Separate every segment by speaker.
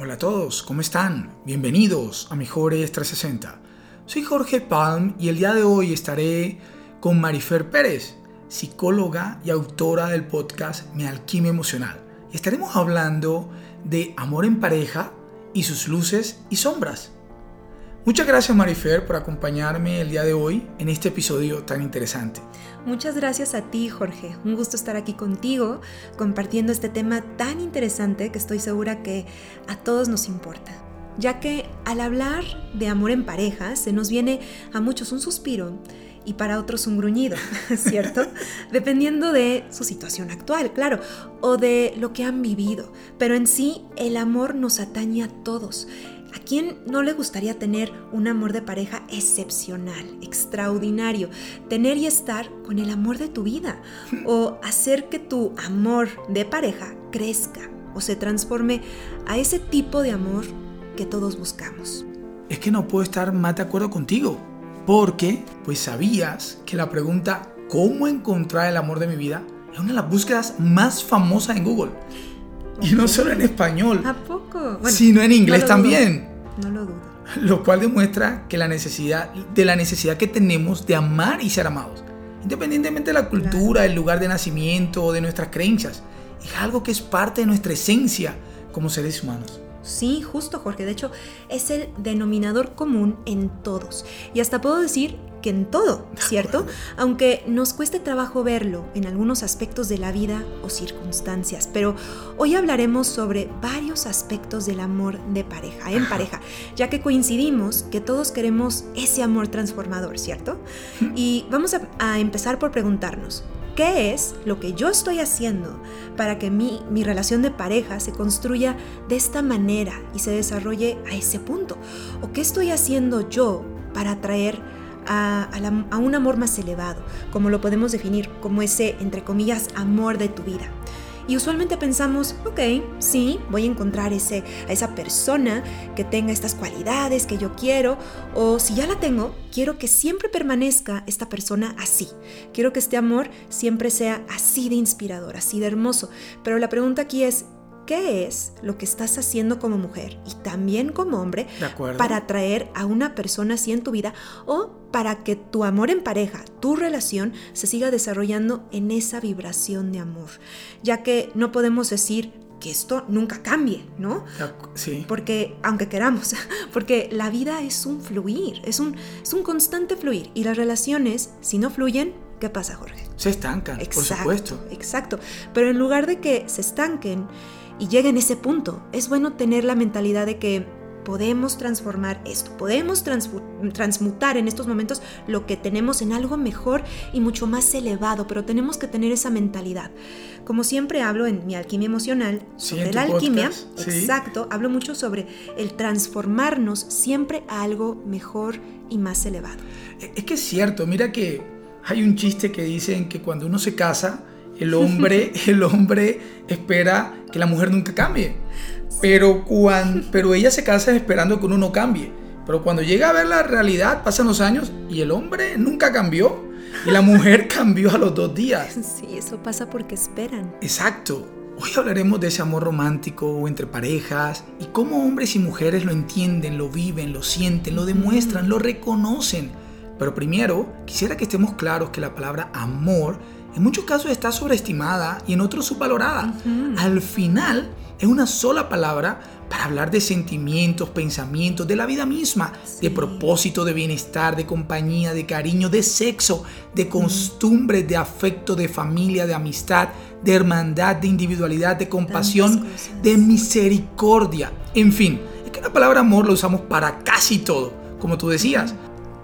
Speaker 1: Hola a todos, ¿cómo están? Bienvenidos a Mejores 360. Soy Jorge Palm y el día de hoy estaré con Marifer Pérez, psicóloga y autora del podcast Mi Alquimia Emocional. estaremos hablando de amor en pareja y sus luces y sombras. Muchas gracias Marifer por acompañarme el día de hoy en este episodio tan interesante.
Speaker 2: Muchas gracias a ti Jorge, un gusto estar aquí contigo compartiendo este tema tan interesante que estoy segura que a todos nos importa. Ya que al hablar de amor en pareja se nos viene a muchos un suspiro y para otros un gruñido, ¿cierto? Dependiendo de su situación actual, claro, o de lo que han vivido. Pero en sí, el amor nos atañe a todos. ¿A quién no le gustaría tener un amor de pareja excepcional, extraordinario? Tener y estar con el amor de tu vida. O hacer que tu amor de pareja crezca o se transforme a ese tipo de amor que todos buscamos.
Speaker 1: Es que no puedo estar más de acuerdo contigo. Porque, pues sabías que la pregunta ¿cómo encontrar el amor de mi vida? es una de las búsquedas más famosas en Google. Y no solo en español. Sino en inglés también.
Speaker 2: No lo dudo.
Speaker 1: Lo cual demuestra que la necesidad, de la necesidad que tenemos de amar y ser amados. Independientemente de la cultura, el lugar de nacimiento o de nuestras creencias. Es algo que es parte de nuestra esencia como seres humanos.
Speaker 2: Sí, justo Jorge. De hecho, es el denominador común en todos. Y hasta puedo decir que en todo, ¿cierto? Aunque nos cueste trabajo verlo en algunos aspectos de la vida o circunstancias. Pero hoy hablaremos sobre varios aspectos del amor de pareja, en pareja, ya que coincidimos que todos queremos ese amor transformador, ¿cierto? Y vamos a, a empezar por preguntarnos, ¿Qué es lo que yo estoy haciendo para que mi, mi, relación de pareja se construya de esta manera y se desarrolle a ese punto? ¿O qué estoy haciendo yo para atraer a, a, un amor más elevado, como lo podemos definir como ese, entre comillas, amor de tu vida. Y usualmente pensamos, ok, sí, voy a encontrar ese, a esa persona que tenga estas cualidades que yo quiero, o si ya la tengo, quiero que siempre permanezca esta persona así. Quiero que este amor siempre sea así de inspirador, así de hermoso. Pero la pregunta aquí es, qué es lo que estás haciendo como mujer y también como hombre para atraer a una persona así en tu vida o para que tu amor en pareja, tu relación, se siga desarrollando en esa vibración de amor. Ya que no podemos decir que esto nunca cambie, ¿no?
Speaker 1: Sí.
Speaker 2: Porque, aunque queramos, porque la vida es un fluir, es un, es un constante fluir. Y las relaciones, si no fluyen, ¿qué pasa, Jorge?
Speaker 1: Se estancan, por supuesto.
Speaker 2: Exacto. Pero en lugar de que se estanquen, y lleguen a ese punto. Es bueno tener la mentalidad de que podemos transformar esto, podemos transmutar en estos momentos lo que tenemos en algo mejor y mucho más elevado, pero tenemos que tener esa mentalidad. Como siempre hablo en mi alquimia emocional sobre la alquimia, exacto, hablo mucho sobre el transformarnos siempre a algo mejor y más elevado.
Speaker 1: Es que es cierto, mira que hay un chiste que dicen que cuando uno se casa, el hombre, el hombre espera que la mujer nunca cambie. Pero, cuando, pero ella se casa esperando que uno no cambie. Pero cuando llega a ver la realidad, pasan los años y el hombre nunca cambió. Y la mujer cambió a los dos días.
Speaker 2: Sí, eso pasa porque esperan.
Speaker 1: Exacto. Hoy hablaremos de ese amor romántico entre parejas y cómo hombres y mujeres lo entienden, lo viven, lo sienten, lo demuestran, lo reconocen. Pero primero, quisiera que estemos claros que la palabra amor en muchos casos está sobreestimada y en otros subvalorada. Al final es una sola palabra para hablar de sentimientos, pensamientos, de la vida misma, de propósito, de bienestar, de compañía, de cariño, de sexo, de costumbres, de afecto, de familia, de amistad, de hermandad, de individualidad, de compasión, de misericordia. En fin, es que la palabra amor la usamos para casi todo, como tú decías.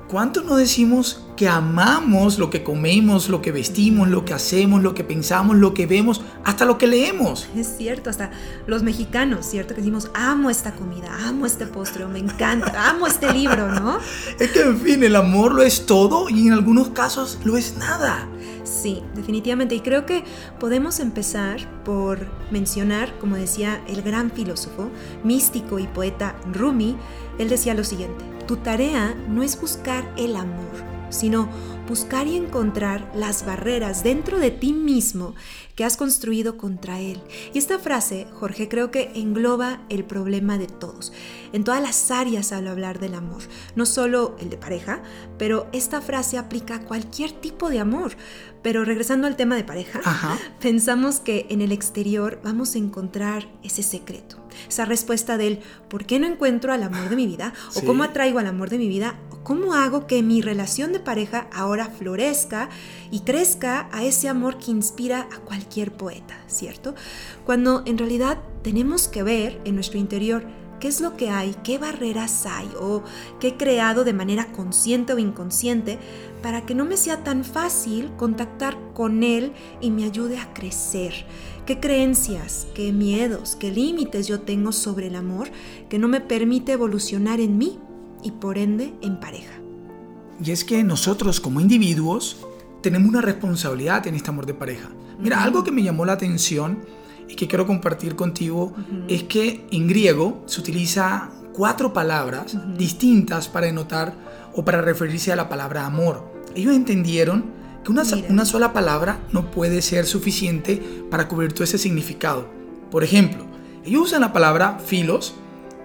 Speaker 1: ¿Cuántos no decimos que amamos lo que comemos, lo que vestimos, lo que hacemos, lo que pensamos, lo que vemos, hasta lo que leemos?
Speaker 2: Es cierto, hasta los mexicanos, ¿cierto? Que decimos, amo esta comida, amo este postre, me encanta, amo este libro, ¿no?
Speaker 1: Es que, en fin, el amor lo es todo y en algunos casos lo es nada.
Speaker 2: Sí, definitivamente. Y creo que podemos empezar por mencionar, como decía el gran filósofo, místico y poeta Rumi, él decía lo siguiente, tu tarea no es buscar el amor, sino buscar y encontrar las barreras dentro de ti mismo que has construido contra él. Y esta frase, Jorge, creo que engloba el problema de todos. En todas las áreas al hablar del amor, no solo el de pareja, pero esta frase aplica a cualquier tipo de amor. Pero regresando al tema de pareja, pensamos que en el exterior vamos a encontrar ese secreto, esa respuesta del ¿por qué no encuentro al amor de mi vida? ¿O cómo atraigo al amor de mi vida? ¿O cómo hago que mi relación de pareja ahora florezca y crezca a ese amor que inspira a cualquier poeta, ¿cierto? Cuando en realidad tenemos que ver en nuestro interior qué es lo que hay, qué barreras hay o qué he creado de manera consciente o inconsciente para que no me sea tan fácil contactar con Él y me ayude a crecer. ¿Qué creencias, qué miedos, qué límites yo tengo sobre el amor que no me permite evolucionar en mí y por ende en pareja?
Speaker 1: Y es que nosotros como individuos tenemos una responsabilidad en este amor de pareja. Mira, algo que me llamó la atención y que quiero compartir contigo es que en griego se utiliza cuatro palabras distintas para denotar o para referirse a la palabra amor. Ellos entendieron que una, una sola palabra no puede ser suficiente para cubrir todo ese significado. Por ejemplo, ellos usan la palabra filos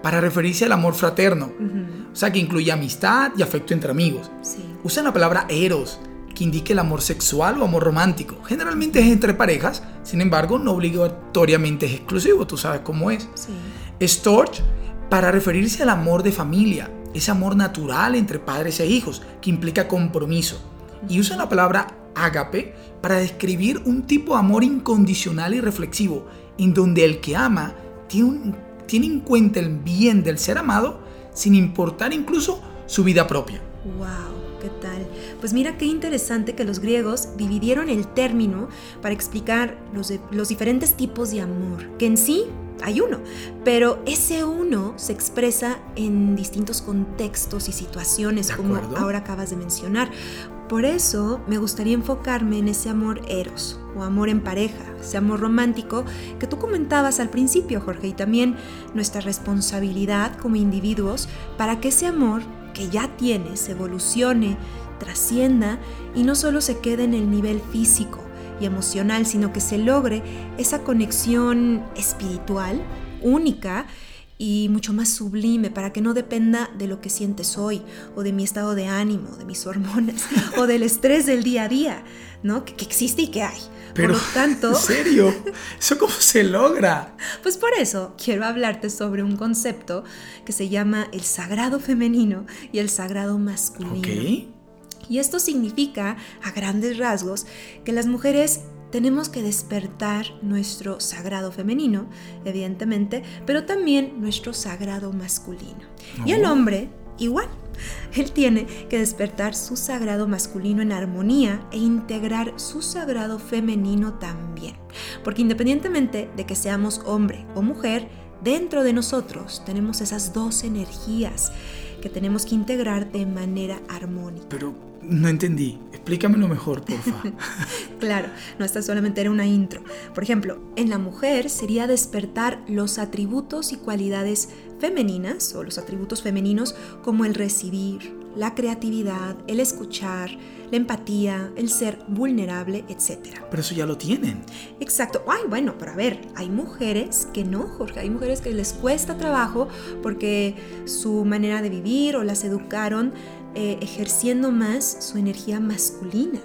Speaker 1: para referirse al amor fraterno, o sea, que incluye amistad y afecto entre amigos. Usan la palabra eros, que indique el amor sexual o amor romántico. Generalmente es entre parejas, sin embargo, no obligatoriamente es exclusivo, tú sabes cómo es. Storch, para referirse al amor de familia, ese amor natural entre padres e hijos, que implica compromiso. Y usa la palabra ágape para describir un tipo de amor incondicional y reflexivo, en donde el que ama tiene, tiene en cuenta el bien del ser amado sin importar incluso su vida propia.
Speaker 2: ¡Wow! ¿Qué tal? Pues mira qué interesante que los griegos dividieron el término para explicar los, los diferentes tipos de amor, que en sí hay uno, pero ese uno se expresa en distintos contextos y situaciones, como ahora acabas de mencionar. Por eso me gustaría enfocarme en ese amor eros o amor en pareja, ese amor romántico que tú comentabas al principio, Jorge, y también nuestra responsabilidad como individuos para que ese amor que ya tienes evolucione, trascienda y no solo se quede en el nivel físico, y emocional, sino que se logre esa conexión espiritual única y mucho más sublime para que no dependa de lo que sientes hoy o de mi estado de ánimo, de mis hormonas o del estrés del día a día, ¿no? Que, existe y que hay.
Speaker 1: Pero, por lo tanto, ¿en serio? ¿Eso cómo se logra?
Speaker 2: Pues por eso quiero hablarte sobre un concepto que se llama el sagrado femenino y el sagrado masculino. Y esto significa, a grandes rasgos, que las mujeres tenemos que despertar nuestro sagrado femenino, evidentemente, pero también nuestro sagrado masculino. Y el hombre, igual. Él tiene que despertar su sagrado masculino en armonía e integrar su sagrado femenino también. Porque independientemente de que seamos hombre o mujer, dentro de nosotros tenemos esas dos energías que tenemos que integrar de manera armónica.
Speaker 1: Pero no entendí. Explícamelo mejor, porfa.
Speaker 2: claro, no esta solamente era una intro. Por ejemplo, en la mujer sería despertar los atributos y cualidades femeninas o los atributos femeninos como el recibir, la creatividad, el escuchar, la empatía, el ser vulnerable, etc.
Speaker 1: Pero eso ya lo tienen.
Speaker 2: Exacto. Ay, bueno, pero a ver, hay mujeres que no, Jorge, hay mujeres que les cuesta trabajo porque su manera de vivir o las educaron eh, ejerciendo más su energía masculina.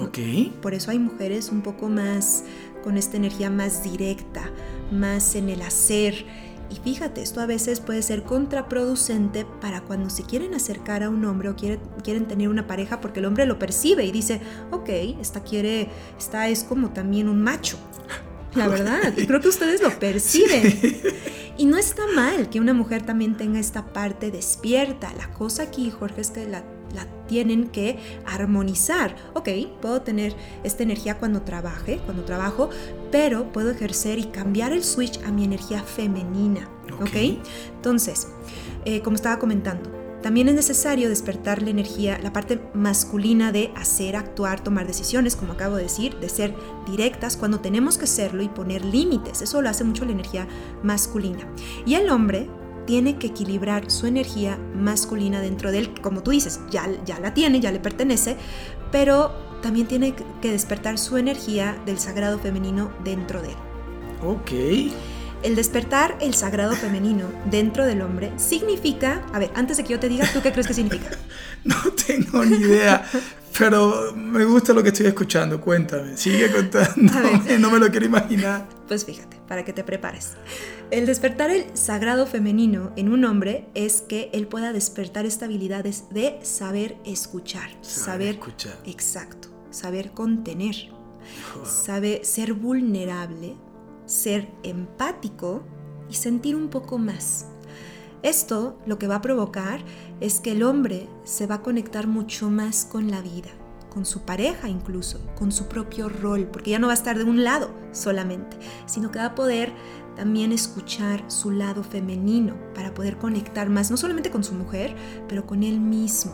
Speaker 1: Ok.
Speaker 2: Por eso hay mujeres un poco más con esta energía más directa, más en el hacer y fíjate, esto a veces puede ser contraproducente para cuando se quieren acercar a un hombre o quieren, tener una pareja porque el hombre lo percibe y dice, ok, esta quiere, esta es como también un macho. La verdad, y creo que ustedes lo perciben. Y no está mal que una mujer también tenga esta parte despierta. La cosa aquí, Jorge, es que la la tienen que armonizar. Ok, puedo tener esta energía cuando trabaje, cuando trabajo, pero puedo ejercer y cambiar el switch a mi energía femenina. Ok, entonces, eh, como estaba comentando, también es necesario despertar la energía, la parte masculina de hacer, actuar, tomar decisiones, como acabo de decir, de ser directas cuando tenemos que serlo y poner límites. Eso lo hace mucho la energía masculina. Y el hombre tiene que equilibrar su energía masculina dentro de él, como tú dices, ya, ya la tiene, ya le pertenece, pero también tiene que despertar su energía del sagrado femenino dentro de él.
Speaker 1: Ok.
Speaker 2: El despertar el sagrado femenino dentro del hombre significa, a ver, antes de que yo te diga, ¿tú qué crees que significa?
Speaker 1: no tengo ni idea, pero me gusta lo que estoy escuchando. Cuéntame, sigue contando. no me lo quiero imaginar.
Speaker 2: Pues fíjate, para que te prepares. El despertar el sagrado femenino en un hombre es que él pueda despertar esta habilidad de saber escuchar. Saber, escuchar. Exacto. Saber contener. Saber ser vulnerable ser empático y sentir un poco más. Esto lo que va a provocar es que el hombre se va a conectar mucho más con la vida, con su pareja incluso, con su propio rol, porque ya no va a estar de un lado solamente, sino que va a poder también escuchar su lado femenino para poder conectar más, no solamente con su mujer, pero con él mismo.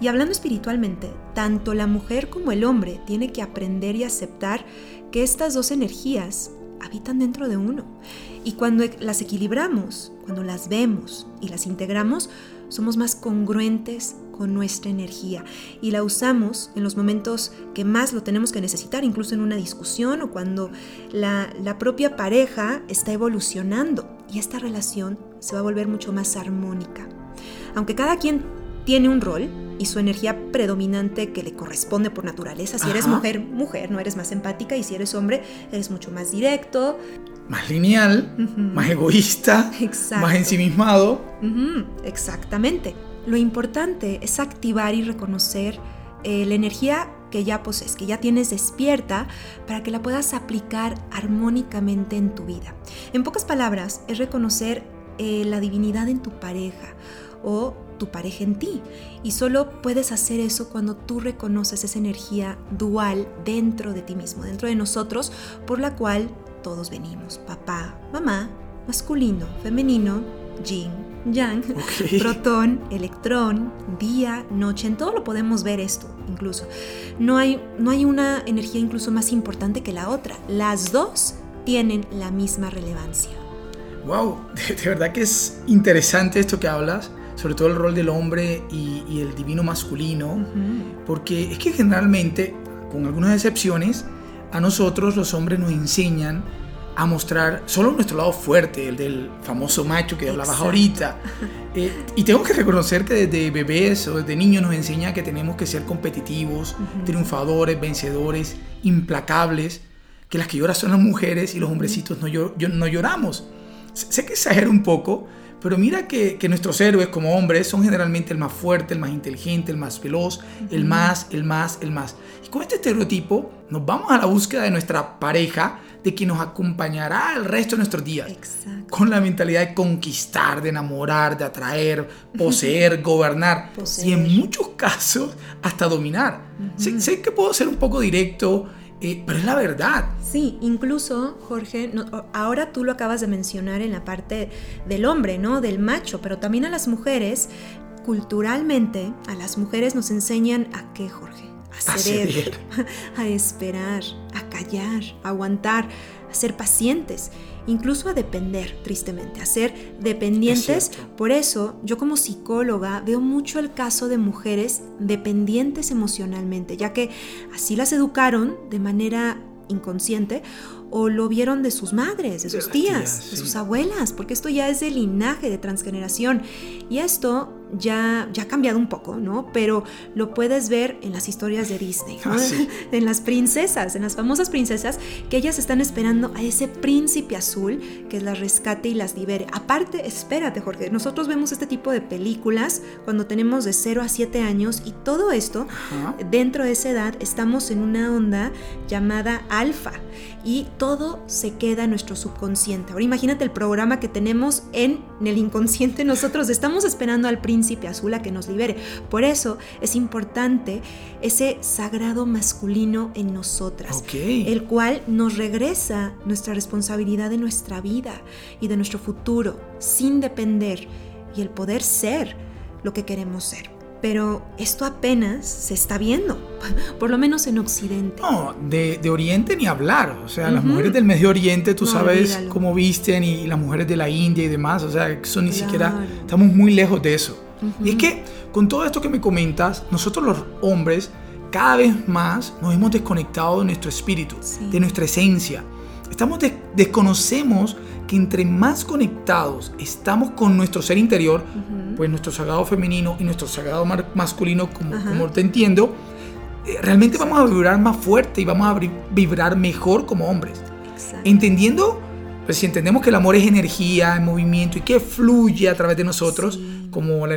Speaker 2: Y hablando espiritualmente, tanto la mujer como el hombre tiene que aprender y aceptar que estas dos energías habitan dentro de uno. Y cuando las equilibramos, cuando las vemos y las integramos, somos más congruentes con nuestra energía y la usamos en los momentos que más lo tenemos que necesitar, incluso en una discusión o cuando la, la propia pareja está evolucionando y esta relación se va a volver mucho más armónica. Aunque cada quien tiene un rol y su energía predominante que le corresponde por naturaleza. Si eres mujer, mujer, no eres más empática y si eres hombre, eres mucho más directo.
Speaker 1: Más lineal, más egoísta, más ensimismado.
Speaker 2: Exactamente. Lo importante es activar y reconocer eh, la energía que ya posees, que ya tienes despierta, para que la puedas aplicar armónicamente en tu vida. En pocas palabras, es reconocer eh, la divinidad en tu pareja o tu pareja en ti. Y solo puedes hacer eso cuando tú reconoces esa energía dual dentro de ti mismo, dentro de nosotros, por la cual todos venimos. Papá, mamá, masculino, femenino, yin, yang, protón, electrón, día, noche. En todo lo podemos ver esto, incluso. No hay, no hay una energía incluso más importante que la otra. Las dos tienen la misma relevancia.
Speaker 1: Wow, de verdad que es interesante esto que hablas sobre todo el rol del hombre y, el divino masculino, porque es que generalmente, con algunas excepciones, a nosotros los hombres nos enseñan a mostrar solo nuestro lado fuerte, el del famoso macho que hablabas ahorita. Eh, y tengo que reconocer que desde bebés o desde niños nos enseña que tenemos que ser competitivos, triunfadores, vencedores, implacables, que las que lloran son las mujeres y los hombrecitos no, no lloramos. Sé que exagero un poco, pero mira que, nuestros héroes como hombres son generalmente el más fuerte, el más inteligente, el más veloz, el más, el más, el más. Y con este estereotipo nos vamos a la búsqueda de nuestra pareja, de quien nos acompañará el resto de nuestros días. Con la mentalidad de conquistar, de enamorar, de atraer, poseer, gobernar. Y en muchos casos hasta dominar. sé que puedo ser un poco directo eh, pero es la verdad.
Speaker 2: Sí, incluso, Jorge, ahora tú lo acabas de mencionar en la parte del hombre, ¿no? Del macho, pero también a las mujeres, culturalmente, a las mujeres nos enseñan a qué, Jorge? A ceder, a esperar, a callar, a aguantar, a ser pacientes incluso a depender, tristemente, a ser dependientes. Por eso, yo como psicóloga veo mucho el caso de mujeres dependientes emocionalmente, ya que así las educaron de manera inconsciente o lo vieron de sus madres, de sus tías, de sus abuelas, porque esto ya es de linaje, de transgeneración. Y esto ya, ya ha cambiado un poco, ¿no? Pero lo puedes ver en las historias de Disney, ¿no? Ah, en las princesas, en las famosas princesas, que ellas están esperando a ese príncipe azul que las rescate y las libere. Aparte, espérate, Jorge, nosotros vemos este tipo de películas cuando tenemos de 0 a 7 años y todo esto, dentro de esa edad, estamos en una onda llamada alfa y todo se queda en nuestro subconsciente. Ahora imagínate el programa que tenemos en, el inconsciente nosotros, estamos esperando al príncipe azul a que nos libere. Por eso es importante ese sagrado masculino en nosotras, el cual nos regresa nuestra responsabilidad de nuestra vida y de nuestro futuro, sin depender, y el poder ser lo que queremos ser. pero esto apenas se está viendo, por lo menos en Occidente.
Speaker 1: No, de, Oriente ni hablar. O sea, las mujeres del Medio Oriente, tú sabes cómo visten, y las mujeres de la India y demás. O sea, eso ni siquiera. Estamos muy lejos de eso. Y es que con todo esto que me comentas, nosotros los hombres cada vez más nos hemos desconectado de nuestro espíritu, de nuestra esencia. Estamos desconocemos que entre más conectados estamos con nuestro ser interior, pues nuestro sagrado femenino y nuestro sagrado masculino, como, como te entiendo, eh, realmente vamos a vibrar más fuerte y vamos a vibrar mejor como hombres. Entendiendo, pues si entendemos que el amor es energía, en movimiento y que fluye a través de nosotros, como la,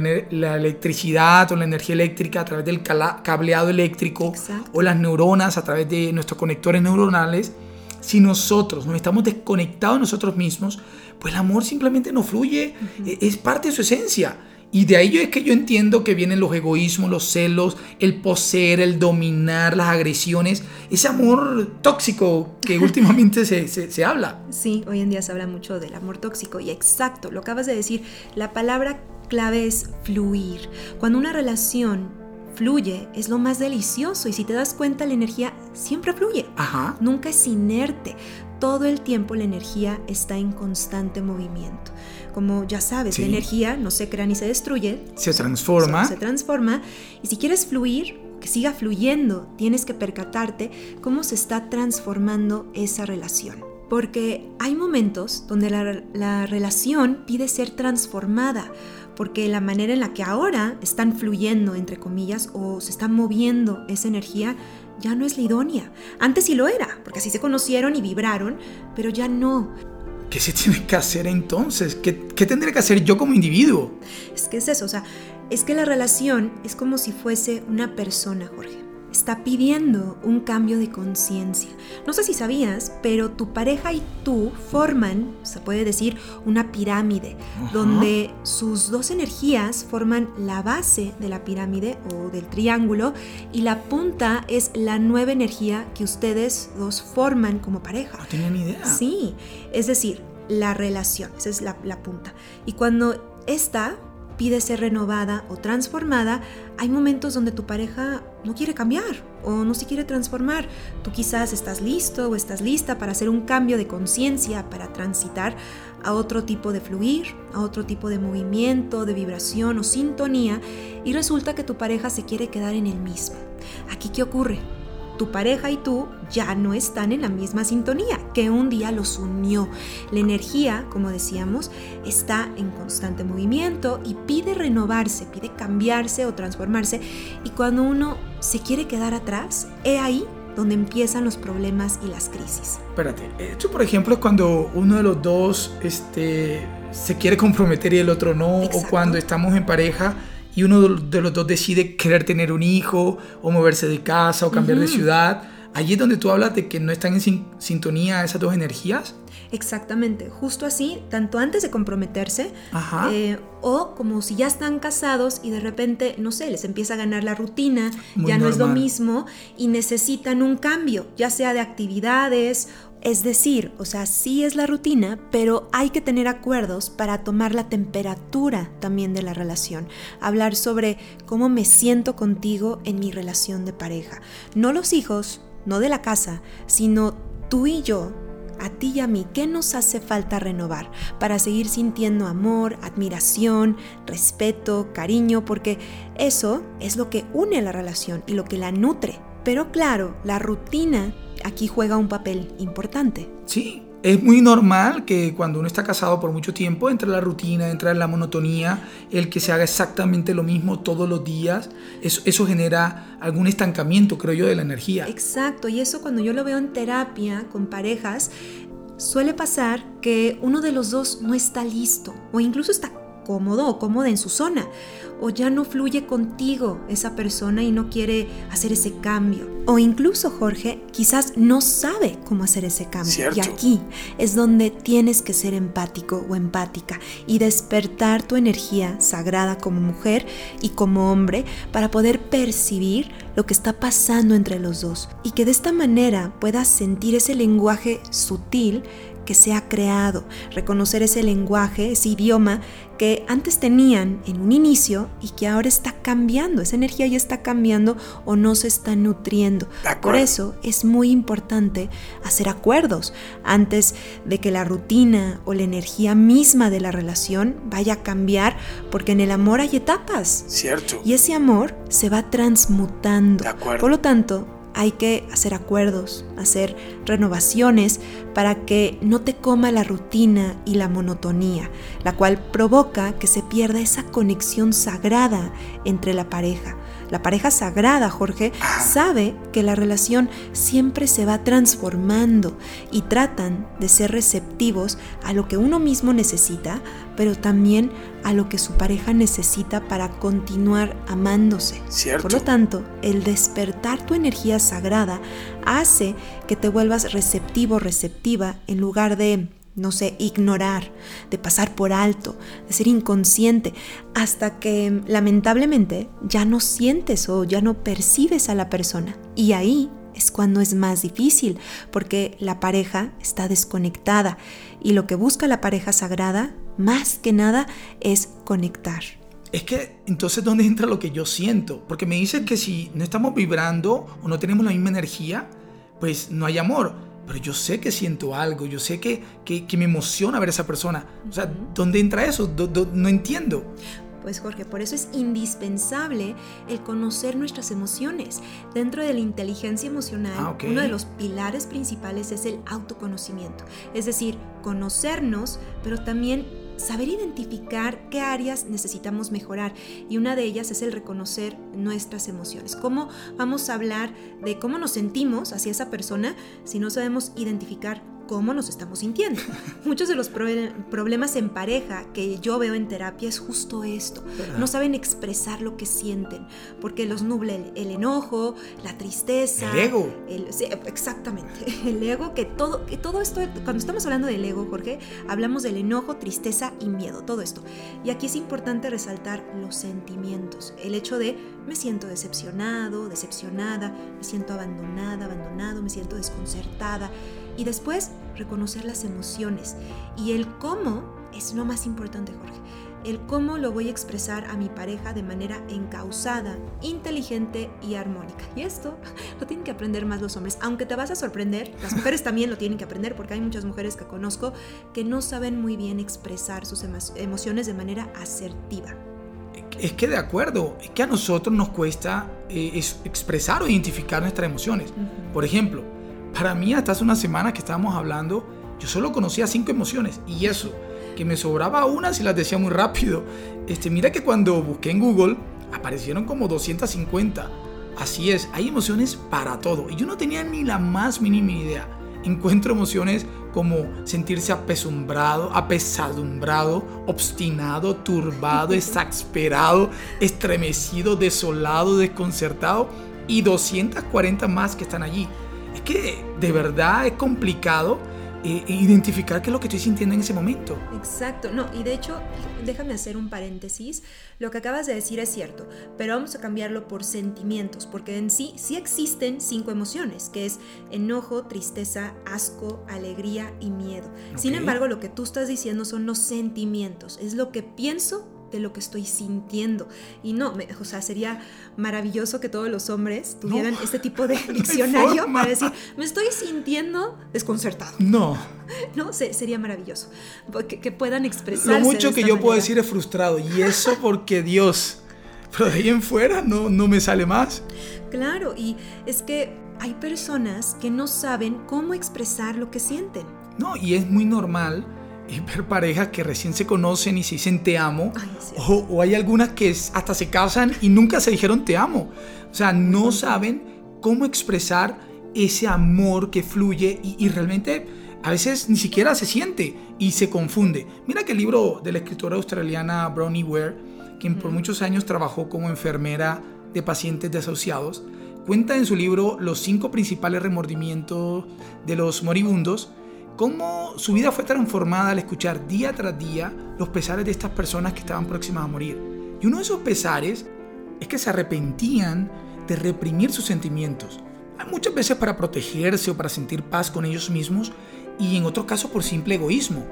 Speaker 1: electricidad o la energía eléctrica a través del cableado eléctrico o las neuronas a través de nuestros conectores neuronales, si nosotros nos estamos desconectados de nosotros mismos, pues el amor simplemente no fluye, e-, es parte de su esencia. Y de ahí es que yo entiendo que vienen los egoísmos, los celos, el poseer, el dominar, las agresiones, ese amor tóxico que últimamente se, se, se, habla.
Speaker 2: Sí, hoy en día se habla mucho del amor tóxico y exacto, lo acabas de decir, la palabra clave es fluir. Cuando una relación fluye, es lo más delicioso y si te das cuenta la energía siempre fluye, Ajá. nunca es inerte, todo el tiempo la energía está en constante movimiento. Como ya sabes, la energía no se crea ni se destruye,
Speaker 1: se transforma.
Speaker 2: Se, transforma y si quieres fluir, que siga fluyendo, tienes que percatarte cómo se está transformando esa relación. Porque hay momentos donde la, la relación pide ser transformada porque la manera en la que ahora están fluyendo, entre comillas, o se está moviendo esa energía, ya no es la idónea. Antes sí lo era, porque así se conocieron y vibraron, pero ya no.
Speaker 1: ¿Qué se tiene que hacer entonces? ¿Qué, qué tendré que hacer yo como individuo?
Speaker 2: Es que es eso, o sea, es que la relación es como si fuese una persona, Jorge está pidiendo un cambio de conciencia. No sé si sabías, pero tu pareja y tú forman, se puede decir, una pirámide, donde sus dos energías forman la base de la pirámide o del triángulo y la punta es la nueva energía que ustedes dos forman como pareja.
Speaker 1: No tenía ni idea.
Speaker 2: Sí, es decir, la relación, esa es la, la punta. Y cuando esta pide ser renovada o transformada, hay momentos donde tu pareja no quiere cambiar o no se quiere transformar. Tú quizás estás listo o estás lista para hacer un cambio de conciencia, para transitar a otro tipo de fluir, a otro tipo de movimiento, de vibración o sintonía y resulta que tu pareja se quiere quedar en el mismo. Aquí, ¿qué ocurre? Tu pareja y tú ya no están en la misma sintonía que un día los unió. La energía, como decíamos, está en constante movimiento y pide renovarse, pide cambiarse o transformarse. Y cuando uno se quiere quedar atrás, he ahí donde empiezan los problemas y las crisis.
Speaker 1: Espérate, esto por ejemplo es cuando uno de los dos este, se quiere comprometer y el otro no, o cuando estamos en pareja y uno de los dos decide querer tener un hijo o moverse de casa o cambiar de ciudad, allí es donde tú hablas de que no están en sintonía esas dos energías.
Speaker 2: Exactamente, justo así, tanto antes de comprometerse eh, o como si ya están casados y de repente, no sé, les empieza a ganar la rutina, ya no es lo mismo y necesitan un cambio, ya sea de actividades es decir, o sea, sí es la rutina, pero hay que tener acuerdos para tomar la temperatura también de la relación. Hablar sobre cómo me siento contigo en mi relación de pareja. No los hijos, no de la casa, sino tú y yo, a ti y a mí, ¿qué nos hace falta renovar para seguir sintiendo amor, admiración, respeto, cariño? Porque eso es lo que une la relación y lo que la nutre. Pero claro, la rutina aquí juega un papel importante.
Speaker 1: Sí, es muy normal que cuando uno está casado por mucho tiempo entre la rutina, entre la monotonía, el que se haga exactamente lo mismo todos los días, eso, eso, genera algún estancamiento, creo yo, de la energía.
Speaker 2: Exacto, y eso cuando yo lo veo en terapia con parejas, suele pasar que uno de los dos no está listo o incluso está cómodo o cómoda en su zona o ya no fluye contigo esa persona y no quiere hacer ese cambio. O incluso Jorge quizás no sabe cómo hacer ese cambio. Y aquí es donde tienes que ser empático o empática y despertar tu energía sagrada como mujer y como hombre para poder percibir lo que está pasando entre los dos y que de esta manera puedas sentir ese lenguaje sutil que se ha creado, reconocer ese lenguaje, ese idioma que antes tenían en un inicio y que ahora está cambiando, esa energía ya está cambiando o no se está nutriendo. Por eso es muy importante hacer acuerdos antes de que la rutina o la energía misma de la relación vaya a cambiar, porque en el amor hay etapas.
Speaker 1: Cierto.
Speaker 2: Y ese amor se va transmutando. Por lo tanto, hay que hacer acuerdos, hacer renovaciones para que no te coma la rutina y la monotonía, la cual provoca que se pierda esa conexión sagrada entre la pareja. La pareja sagrada, Jorge, sabe que la relación siempre se va transformando y tratan de ser receptivos a lo que uno mismo necesita, pero también a lo que su pareja necesita para continuar amándose. Por lo tanto, el despertar tu energía sagrada hace que te vuelvas receptivo, receptiva, en lugar de no sé, ignorar, de pasar por alto, de ser inconsciente, hasta que lamentablemente ya no sientes o ya no percibes a la persona. Y ahí es cuando es más difícil, porque la pareja está desconectada y lo que busca la pareja sagrada, más que nada, es conectar.
Speaker 1: Es que entonces, ¿dónde entra lo que yo siento? Porque me dicen que si no estamos vibrando o no tenemos la misma energía, pues no hay amor pero yo sé que siento algo, yo sé que, que, me emociona ver a esa persona. O sea, ¿dónde entra eso? no entiendo.
Speaker 2: Pues Jorge, por eso es indispensable el conocer nuestras emociones. Dentro de la inteligencia emocional, ah, uno de los pilares principales es el autoconocimiento. Es decir, conocernos, pero también saber identificar qué áreas necesitamos mejorar y una de ellas es el reconocer nuestras emociones. ¿Cómo vamos a hablar de cómo nos sentimos hacia esa persona si no sabemos identificar cómo nos estamos sintiendo. Muchos de los problemas en pareja que yo veo en terapia es justo esto. No saben expresar lo que sienten porque los nubla el, enojo, la tristeza.
Speaker 1: El ego.
Speaker 2: exactamente. El ego, que todo, que todo esto, cuando estamos hablando del ego, Jorge, hablamos del enojo, tristeza y miedo, todo esto. Y aquí es importante resaltar los sentimientos. El hecho de me siento decepcionado, decepcionada, me siento abandonada, abandonado, me siento desconcertada. Y después reconocer las emociones. Y el cómo es lo más importante, Jorge. El cómo lo voy a expresar a mi pareja de manera encausada, inteligente y armónica. Y esto lo tienen que aprender más los hombres. Aunque te vas a sorprender, las mujeres también lo tienen que aprender porque hay muchas mujeres que conozco que no saben muy bien expresar sus emociones de manera asertiva.
Speaker 1: Es que de acuerdo, es que a nosotros nos cuesta eh, expresar o identificar nuestras emociones. Por ejemplo, para mí, hasta hace una semana que estábamos hablando, yo solo conocía cinco emociones y eso, que me sobraba una si las decía muy rápido. Este, mira que cuando busqué en Google aparecieron como 250. Así es, hay emociones para todo y yo no tenía ni la más mínima idea. Encuentro emociones como sentirse apesumbrado, apesadumbrado, obstinado, turbado, exasperado, estremecido, desolado, desconcertado y 240 más que están allí es que de verdad es complicado eh, identificar qué es lo que estoy sintiendo en ese momento.
Speaker 2: Exacto, no, y de hecho, déjame hacer un paréntesis, lo que acabas de decir es cierto, pero vamos a cambiarlo por sentimientos, porque en sí sí existen cinco emociones, que es enojo, tristeza, asco, alegría y miedo. Sin embargo, lo que tú estás diciendo son los sentimientos, es lo que pienso de lo que estoy sintiendo. Y no, o sea, sería maravilloso que todos los hombres tuvieran este tipo de diccionario para decir, me estoy sintiendo desconcertado.
Speaker 1: No.
Speaker 2: No, sería maravilloso. Que, que puedan expresarse.
Speaker 1: Lo mucho que yo puedo decir es frustrado. Y eso porque Dios. Pero de ahí en fuera no, no me sale más.
Speaker 2: Claro, y es que hay personas que no saben cómo expresar lo que sienten.
Speaker 1: No, y es muy normal ver parejas que recién se conocen y se dicen te amo, o, hay algunas que hasta se casan y nunca se dijeron te amo. O sea, no saben cómo expresar ese amor que fluye y, realmente a veces ni siquiera se siente y se confunde. Mira que el libro de la escritora australiana Bronnie Ware, quien por muchos años trabajó como enfermera de pacientes desasociados, cuenta en su libro los cinco principales remordimientos de los moribundos cómo su vida fue transformada al escuchar día tras día los pesares de estas personas que estaban próximas a morir. Y uno de esos pesares es que se arrepentían de reprimir sus sentimientos. Muchas veces para protegerse o para sentir paz con ellos mismos y en otros casos por simple egoísmo.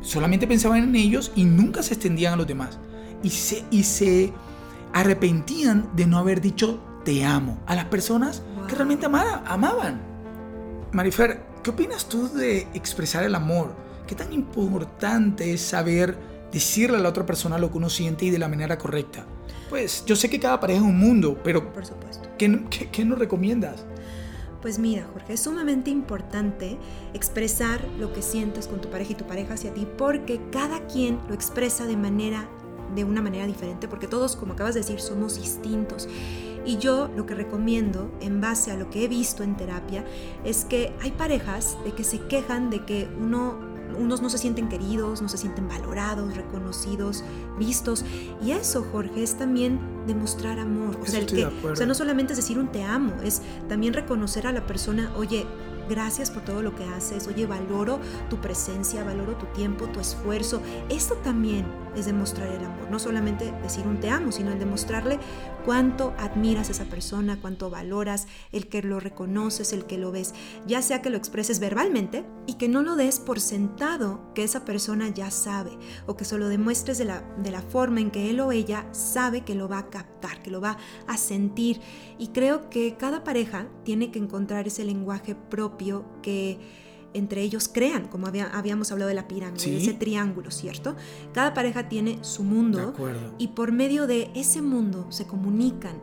Speaker 1: Solamente pensaban en ellos y nunca se extendían a los demás. Y se, y se arrepentían de no haber dicho te amo a las personas que realmente amaban. Marifer, ¿qué opinas tú de expresar el amor? ¿Qué tan importante es saber decirle a la otra persona lo que uno siente y de la manera correcta? Pues yo sé que cada pareja es un mundo, pero
Speaker 2: Por supuesto.
Speaker 1: ¿qué, qué, qué nos recomiendas?
Speaker 2: Pues mira, Jorge, es sumamente importante expresar lo que sientes con tu pareja y tu pareja hacia ti, porque cada quien lo expresa de manera de una manera diferente, porque todos, como acabas de decir, somos distintos. Y yo lo que recomiendo, en base a lo que he visto en terapia, es que hay parejas de que se quejan de que uno unos no se sienten queridos, no se sienten valorados, reconocidos, vistos. Y eso, Jorge, es también demostrar amor. O sea, el que, o sea, no solamente es decir un te amo, es también reconocer a la persona, oye, gracias por todo lo que haces, oye, valoro tu presencia, valoro tu tiempo, tu esfuerzo. Esto también es demostrar el amor, no solamente decir un te amo, sino el demostrarle cuánto admiras a esa persona, cuánto valoras, el que lo reconoces, el que lo ves, ya sea que lo expreses verbalmente y que no lo des por sentado que esa persona ya sabe o que solo demuestres de la, de la forma en que él o ella sabe que lo va a captar, que lo va a sentir. Y creo que cada pareja tiene que encontrar ese lenguaje propio que entre ellos crean, como habíamos hablado de la pirámide, de ese triángulo, ¿cierto? Cada pareja tiene su mundo y por medio de ese mundo se comunican.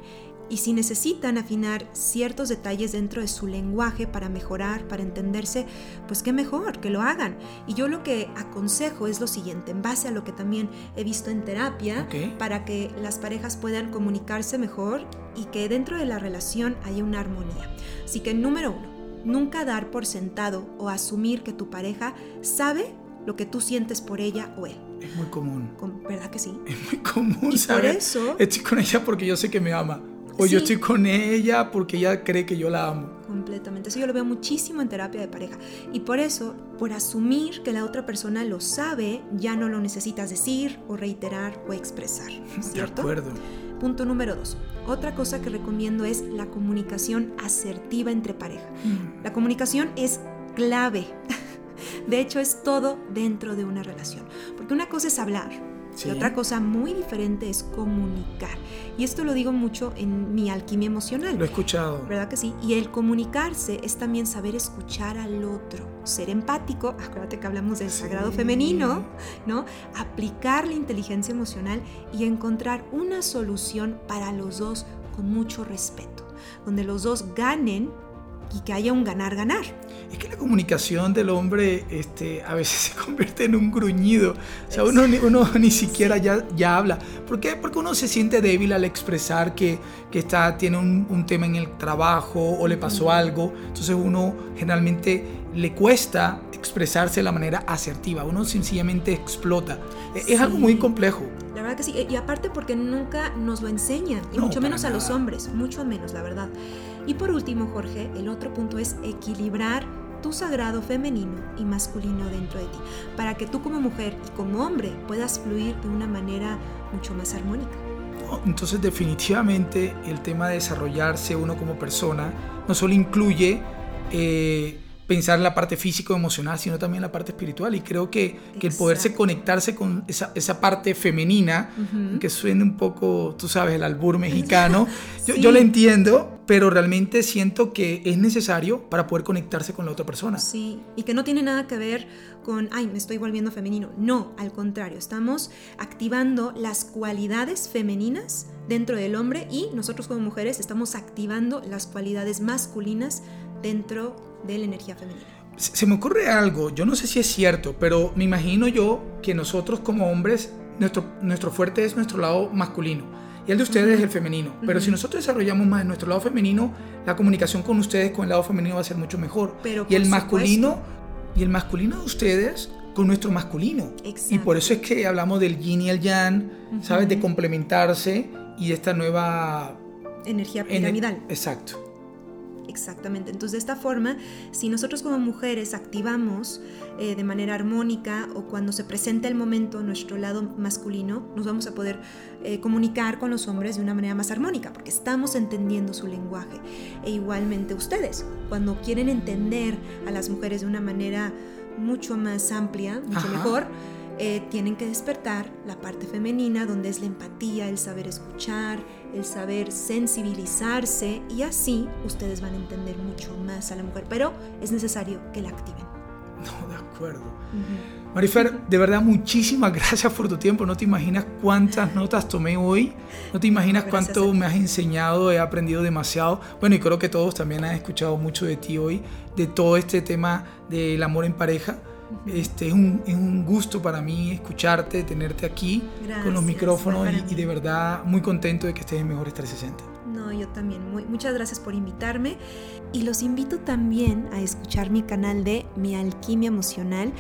Speaker 2: Y si necesitan afinar ciertos detalles dentro de su lenguaje para mejorar, para entenderse, pues qué mejor que lo hagan. Y yo lo que aconsejo es lo siguiente, en base a lo que también he visto en terapia, para que las parejas puedan comunicarse mejor y que dentro de la relación haya una armonía. Así que número uno, Nunca dar por sentado o asumir que tu pareja sabe lo que tú sientes por ella o él.
Speaker 1: Es muy común.
Speaker 2: ¿Verdad que sí?
Speaker 1: Es muy común, y Por eso... Estoy con ella porque yo sé que me ama. O yo estoy con ella porque ella cree que yo la amo.
Speaker 2: Completamente. Eso yo lo veo muchísimo en terapia de pareja. Y por eso, por asumir que la otra persona lo sabe, ya no lo necesitas decir o reiterar o expresar. ¿Cierto?
Speaker 1: De acuerdo.
Speaker 2: Punto número dos. Otra cosa que recomiendo es la comunicación asertiva entre pareja. Mm. La comunicación es clave. De hecho, es todo dentro de una relación. Porque una cosa es hablar, y otra cosa muy diferente es comunicar. Y esto lo digo mucho en mi alquimia emocional.
Speaker 1: Lo he escuchado.
Speaker 2: ¿Verdad que sí? Y el comunicarse es también saber escuchar al otro, ser empático, acuérdate que hablamos del sagrado femenino, ¿no? Aplicar la inteligencia emocional y encontrar una solución para los dos con mucho respeto, donde los dos ganen y que haya un ganar-ganar.
Speaker 1: Es que la comunicación del hombre este, a veces se convierte en un gruñido. O sea, uno, uno ni siquiera ya, ya habla. ¿Por qué? Porque uno se siente débil al expresar que, que está, tiene un, un tema en el trabajo o le pasó algo. Entonces uno generalmente le cuesta expresarse de la manera asertiva. Uno sencillamente explota. E, es algo muy complejo.
Speaker 2: La verdad que sí. Y aparte porque nunca nos lo enseñan. Y mucho menos a los hombres. Mucho menos, la verdad. Y por último, Jorge, el otro punto es equilibrar tu sagrado femenino y masculino dentro de ti, para que tú como mujer y como hombre puedas fluir de una manera mucho más armónica.
Speaker 1: Entonces definitivamente el tema de desarrollarse uno como persona no solo incluye eh, pensar en la parte físico-emocional, sino también la parte espiritual. Y creo que, que el poderse conectarse con esa, esa parte femenina, que suene un poco, tú sabes, el albur mexicano, yo, yo lo entiendo, pero realmente siento que es necesario para poder conectarse con la otra persona.
Speaker 2: Sí, y que no tiene nada que ver con, ay, me estoy volviendo femenino. No, al contrario, estamos activando las cualidades femeninas dentro del hombre y nosotros como mujeres estamos activando las cualidades masculinas dentro de la energía femenina.
Speaker 1: Se me ocurre algo, yo no sé si es cierto, pero me imagino yo que nosotros como hombres, nuestro, nuestro fuerte es nuestro lado masculino y el de ustedes es el femenino. Pero si nosotros desarrollamos más nuestro lado femenino, la comunicación con ustedes con el lado femenino va a ser mucho mejor.
Speaker 2: Pero
Speaker 1: y el masculino y el masculino de ustedes con nuestro masculino. Y por eso es que hablamos del yin y el yang, ¿sabes? De complementarse y de esta nueva
Speaker 2: energía piramidal.
Speaker 1: Exacto.
Speaker 2: Exactamente. Entonces, de esta forma, si nosotros como mujeres activamos eh, de manera armónica o cuando se presenta el momento nuestro lado masculino, nos vamos a poder eh, comunicar con los hombres de una manera más armónica, porque estamos entendiendo su lenguaje. E igualmente ustedes, cuando quieren entender a las mujeres de una manera mucho más amplia, mucho mejor, eh, tienen que despertar la parte femenina, donde es la empatía, el saber escuchar, el saber sensibilizarse, y así ustedes van a entender mucho más a la mujer, pero es necesario que la activen.
Speaker 1: No, de acuerdo. Marifer, de verdad muchísimas gracias por tu tiempo. No te imaginas cuántas notas tomé hoy. No te imaginas cuánto me has enseñado. He aprendido demasiado. Bueno, y creo que todos también han escuchado mucho de ti hoy, de todo este tema del amor en pareja. Este, es, un, es un gusto para mí escucharte, tenerte aquí con los micrófonos y, y, de verdad muy contento de que estés en Mejores 360.
Speaker 2: No, yo también. Muy, muchas gracias por invitarme. Y los invito también a escuchar mi canal de Mi Alquimia Emocional,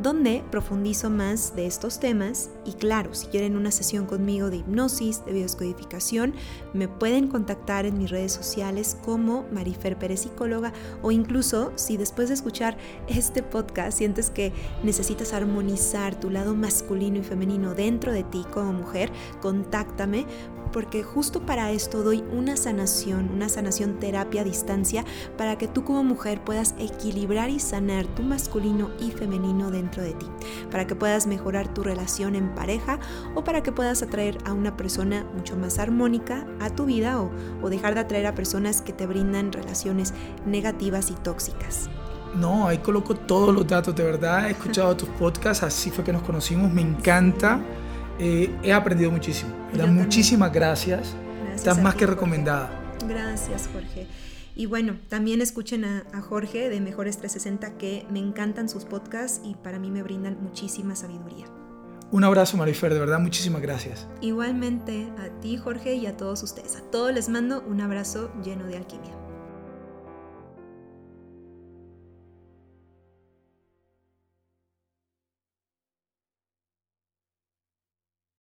Speaker 2: donde profundizo más de estos temas. Y claro, si quieren una sesión conmigo de hipnosis, de bioscodificación, me pueden contactar en mis redes sociales como Marifer Pérez Psicóloga o incluso si después de escuchar este podcast sientes que necesitas armonizar tu lado masculino y femenino dentro de ti como mujer, contáctame porque justo para esto doy una sanación, una sanación terapia a distancia para que tú como mujer puedas equilibrar y sanar tu masculino y femenino dentro de ti, para que puedas mejorar tu relación en pareja o para que puedas atraer a una persona mucho más armónica a tu vida o, o dejar de atraer a personas que te brindan relaciones negativas y tóxicas.
Speaker 1: No, ahí coloco todos los datos, de verdad. He escuchado tus podcasts, así fue que nos conocimos, me encanta. Eh, he aprendido muchísimo. Muchísimas gracias. Estás más que recomendada.
Speaker 2: Gracias, Jorge. Y bueno, también escuchen a, a, Jorge de Mejores 360 que me encantan sus podcasts y para mí me brindan muchísima sabiduría.
Speaker 1: Un abrazo, Marifer, de verdad, muchísimas gracias.
Speaker 2: Igualmente a ti, Jorge, y a todos ustedes. A todos les mando un abrazo lleno de alquimia.